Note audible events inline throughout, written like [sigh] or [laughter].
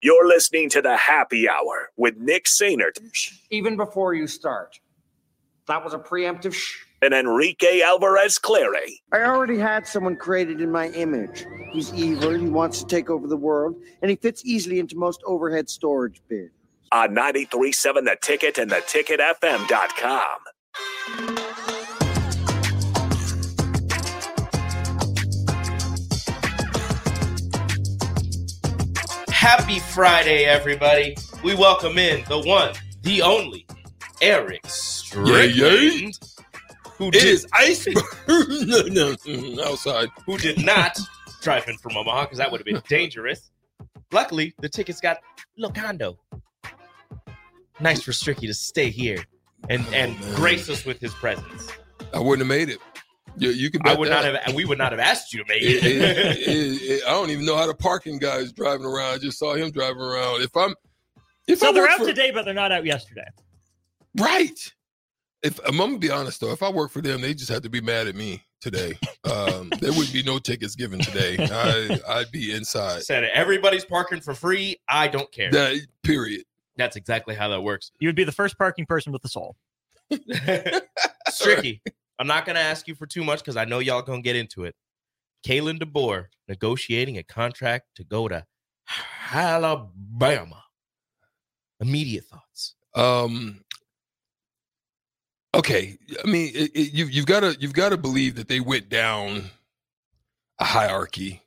You're listening to the Happy Hour with Nick Sainert even before you start. That was a preemptive shh. and Enrique Alvarez Clary I already had someone created in my image. He's evil, he wants to take over the world, and he fits easily into most overhead storage bins. on 93.7 The Ticket and theticketfm.com. Happy Friday, everybody. We welcome in the one, the only, Eric Strickland, who It did, is iceberg no, no, outside. who did not drive in from Omaha because that would have been dangerous. Luckily, the tickets got Locondo. Nice for Stricky to stay here and and Oh, grace us with his presence. I wouldn't have made it. You, you can I would that. not have. We would not have asked you to make [laughs] It- it- it. it- [laughs] it- I don't even know how the parking guy is driving around. I just saw him driving around. If I'm, if So I they're out for, today, but they're not out yesterday. right. If I'm gonna be honest though, if I work for them, they just have to be mad at me today. Um, there would be no tickets given today. I, I'd be inside. Said everybody's parking for free. I don't care. That period. That's exactly how that works. You would be the first parking person with the soul. [laughs] Stricky, I'm not going to ask you for too much because I know y'all going to get into it. Kalen DeBoer negotiating a contract to go to Alabama. Immediate thoughts. Um. Okay, I mean, it, it, you, you've got to you've got to believe that they went down a hierarchy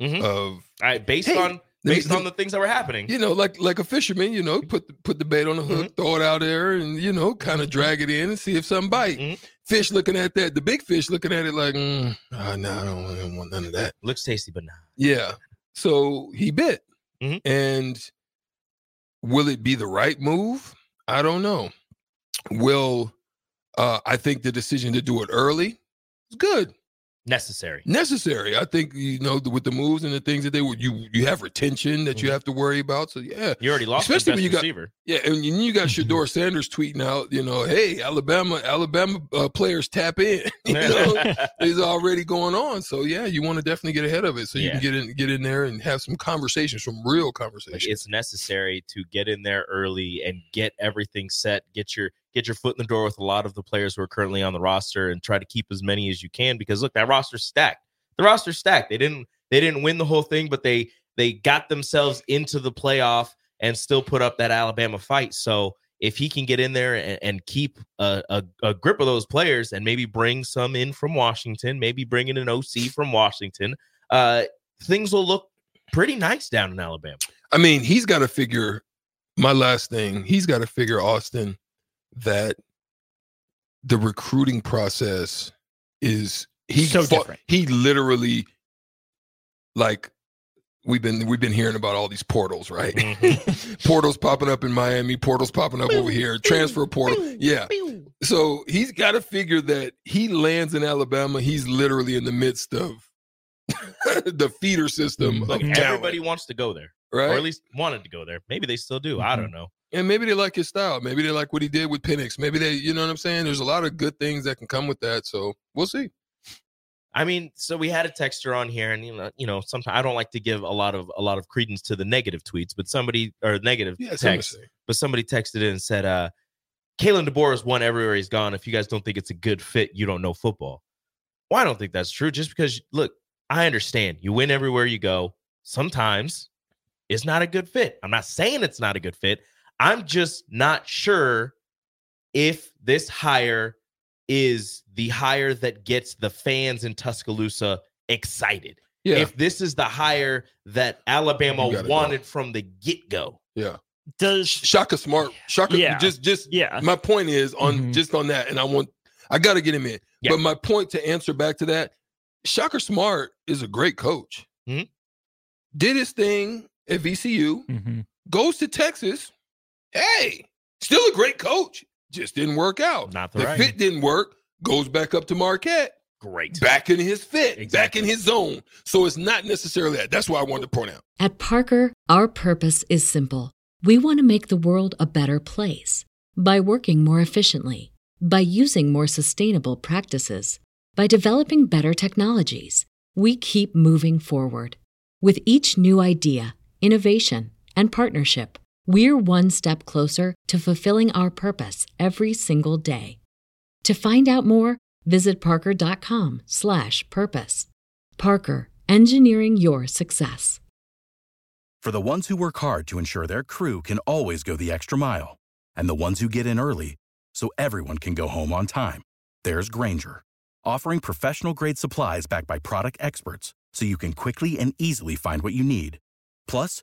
Mhm. of right, based Hey, on based on the things that were happening. you know, like like a fisherman, you know, put the, put the bait on the hook, throw it out there, and you know, kind of drag it in and see if something bite. Mhm. Fish looking at that, the big fish looking at it like, mm, oh, no, I don't, I don't want none of that. Looks tasty, but not. Yeah, so he bit, Mhm. and will it be the right move? I don't know. Will uh, I think the decision to do it early is good. Necessary. necessary. I think you know the- with the moves and the things that they would you you have retention that you Mhm. have to worry about. So yeah, You already lost Especially when you got- receiver. yeah, and you, you got [laughs] Shedeur Sanders tweeting out, you know, hey Alabama, Alabama uh, players tap in. [laughs] you know, [laughs] is already going on. So yeah, you want to definitely get ahead of it so you Yeah. can get in get in there and have some conversations, some real like conversations. it's necessary to get in there early and get everything set get your get your foot in the door with a lot of the players who are currently on the roster and try to keep as many as you can because look that roster's stacked. The roster's stacked. They didn't they didn't win the whole thing but they they got themselves into the playoff and still put up that alabama fight. So if he can get in there and, and keep a, a, a grip of those players and maybe bring some in from washington maybe bring in an oc from washington uh things will look pretty nice down in alabama. I mean, he's got to figure. My last thing, he's got to figure Austin that the recruiting process is he So fought- different. He literally, like, we've been we've been hearing about all these portals, right? Mhm. [laughs] portals popping up in Miami, portals popping up over here, transfer portal. Yeah. So he's got to figure that he lands in Alabama. He's literally in the midst of [laughs] the feeder system Look, of everybody wants to go there, right? or at least wanted to go there. Maybe they still do. I don't know. And maybe they like his style. Maybe they like what he did with Penix. Maybe they, you know what I'm saying? There's a lot of good things that can come with that. So we'll see. I mean, so we had a texter on here, and you know, you know, sometimes I don't like to give a lot of a lot of credence to the negative tweets, but somebody or negative Yeah, text, but somebody texted in and said, uh, Kalen DeBoer is won everywhere he's gone. If you guys don't think it's a good fit, you don't know football. Well, I don't think that's true. Just because, look, I understand you win everywhere you go. Sometimes it's not a good fit. I'm not saying it's not a good fit. I'm just not sure if this hire is the hire that gets the fans in Tuscaloosa excited. Yeah. If this is the hire that Alabama You gotta go. wanted from the get go. yeah. Does Shaka Smart. Shaka. Yeah. Just, just. yeah. My point is on Mhm. just on that, and I want I got to get him in. Yeah. But my point to answer back to that, Shaka Smart is a great coach. Mhm. Did his thing at VCU, Mhm. goes to Texas. Hey, still a great coach. Just didn't work out. Not the the right. fit didn't work. Goes back up to Marquette. Great. Back in his fit. Back in his zone. So it's not necessarily that. That's what I wanted to point out. At Parker, our purpose is simple. We want to make the world a better place by working more efficiently, by using more sustainable practices, by developing better technologies. We keep moving forward. With each new idea, innovation, and partnership, we're one step closer to fulfilling our purpose every single day. To find out more, visit parker.com/purpose. Parker, engineering your success. For the ones who work hard to ensure their crew can always go the extra mile, and the ones who get in early so everyone can go home on time, there's Grainger, offering professional grade supplies backed by product experts so you can quickly and easily find what you need. Plus,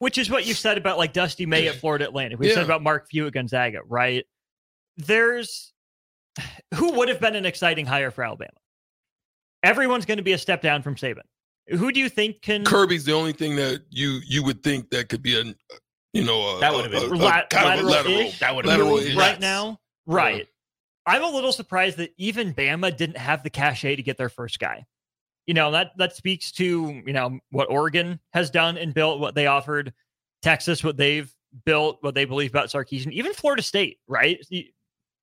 Which is what you said about like Dusty May at Florida Atlantic. We Yeah. said about Mark Few at Gonzaga, right? There's who would have been an exciting hire for Alabama. Everyone's going to be a step down from Saban. Who do you think can Kirby's the only thing that you you would think that could be a you know a, That would've been- a- a- La- kind of a lateral lateral-ish That would've lateral move right nuts. now? Right. I'm a little surprised that even Bama didn't have the cachet to get their first guy. You know, that that speaks to, you know, what Oregon has done and built, what they offered, Texas, what they've built, what they believe about Sarkisian, even Florida State, right?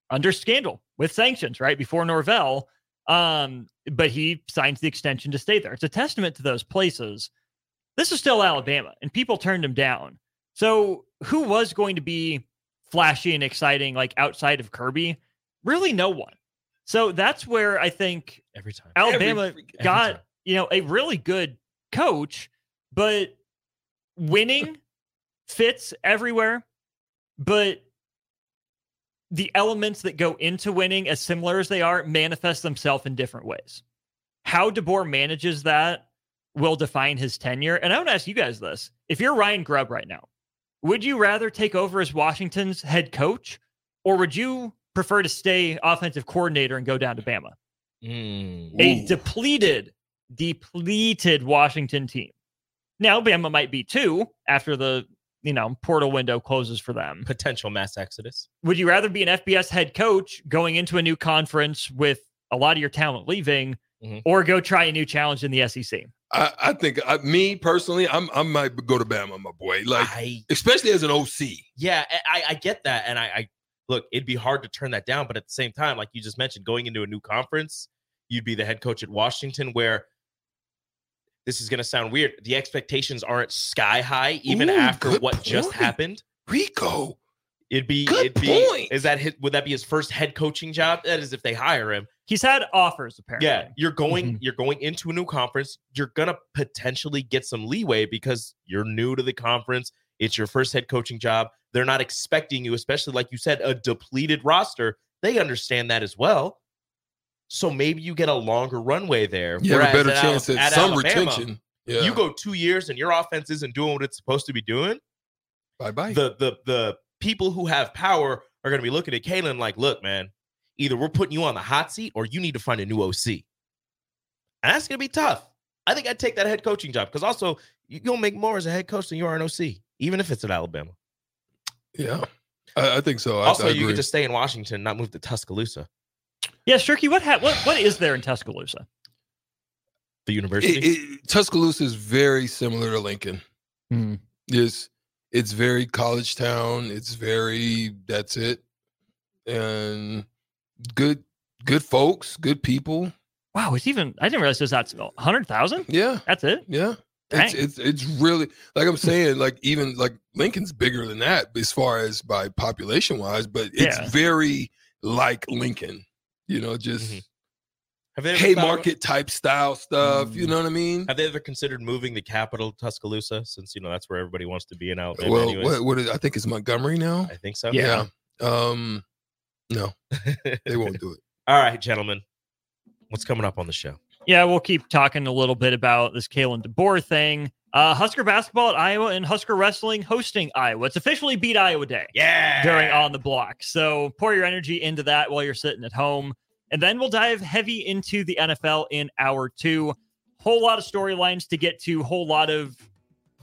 Under scandal with sanctions, right? Before Norvell. Um, but he signs the extension to stay there. It's a testament to those places. This is still Alabama, and people turned him down. So who was going to be flashy and exciting, like outside of Kirby? Really, no one. So that's where I think Every time. Alabama Every freaking- got time. you know a really good coach, but winning fits everywhere. But the elements that go into winning, as similar as they are, manifest themselves in different ways. How DeBoer manages that will define his tenure. And I want to ask you guys this: If you're Ryan Grubb right now, would you rather take over as Washington's head coach, or would you prefer to stay offensive coordinator and go down to Bama? Mm. a depleted, depleted Washington team. Now Bama might be two after the you know portal window closes for them. Potential mass exodus. Would you rather be an FBS head coach going into a new conference with a lot of your talent leaving, Mhm. or go try a new challenge in the SEC? I, I think I, me personally, I'm I might go to Bama, my boy. Like I especially as an OC. yeah, I, I get that, and I, I look. It'd be hard to turn that down, but at the same time, like you just mentioned, going into a new conference, you'd be the head coach at Washington, where this is going to sound weird. The expectations aren't sky high, even Ooh, after good what just happened. Rico. It'd be Good it'd be point. is that his, would that be his first head coaching job? That is if they hire him. He's had offers apparently. Yeah, you're going Mhm. you're going into a new conference. You're gonna potentially get some leeway because you're new to the conference. It's your first head coaching job. They're not expecting you, especially like you said, a depleted roster. They understand that as well. So maybe you get a longer runway there. You have a better chance at, at some Alabama, retention. Yeah. You go two years and your offense isn't doing what it's supposed to be doing. bye bye. The the the people who have power are going to be looking at Kalen like, look, man, either we're putting you on the hot seat or you need to find a new OC. And that's going to be tough. I think I'd take that head coaching job because also you- you'll make more as a head coach than you are an OC, even if it's at Alabama. Yeah, I, I think so. I, also, I you could just stay in Washington, not move to Tuscaloosa, Yeah, Shirky, what ha- what what is there in Tuscaloosa? the university. It- it- Tuscaloosa is very similar to Lincoln. Hmm. It's it's very college town. It's very that's it, and good good folks, good people. Wow, it's even I didn't realize this that's hundred thousand. Yeah, That's it. yeah. It's, it's it's really like I'm saying, like even like Lincoln's bigger than that as far as by population wise, but it's Yeah. very like Lincoln, you know, just Mhm. Ever Haymarket type style stuff. You know what I mean? Have they ever considered moving the capital to Tuscaloosa since you know that's where everybody wants to be in Alabama? Well, anyways? what, what is, I think it's Montgomery now. I think so. Yeah. Um, no, [laughs] they won't do it. All right, gentlemen. What's coming up on the show? Yeah, we'll keep talking a little bit about this Kalen DeBoer thing. Uh, Husker basketball at Iowa and Husker wrestling hosting Iowa. It's officially beat Iowa Day Yeah. during on the block. So pour your energy into that while you're sitting at home. And then we'll dive heavy into the NFL in hour two. Whole lot of storylines to get to, whole lot of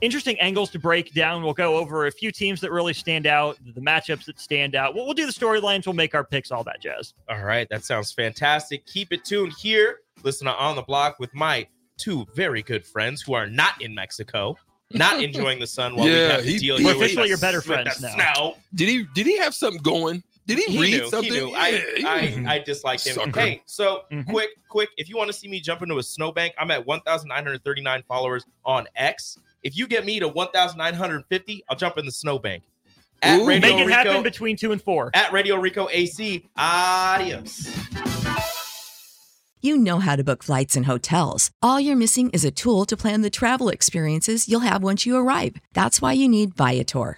interesting angles to break down. We'll go over a few teams that really stand out, the matchups that stand out. We'll, we'll do the storylines, we'll make our picks, all that jazz. All right, that sounds fantastic. Keep it tuned here. Listen to On the Block with my two very good friends who are not in Mexico, not [laughs] enjoying the sun while we Yeah, have to he- deal he- here We're with officially your better with friends the now. snow. Did he? Did he have something going? Did he, He read knew, something? He knew. Yeah, I, he- I, I disliked him. Sucker. Hey, so Mhm. quick, quick. If you want to see me jump into a snowbank, I'm at 1,939 followers on X. If you get me to 1,950, I'll jump in the snowbank. At Ooh. Radio Make it Rico, happen between two and four. at Radio Rico AC. Adios. You know how to book flights and hotels. All you're missing is a tool to plan the travel experiences you'll have once you arrive. That's why you need Viator.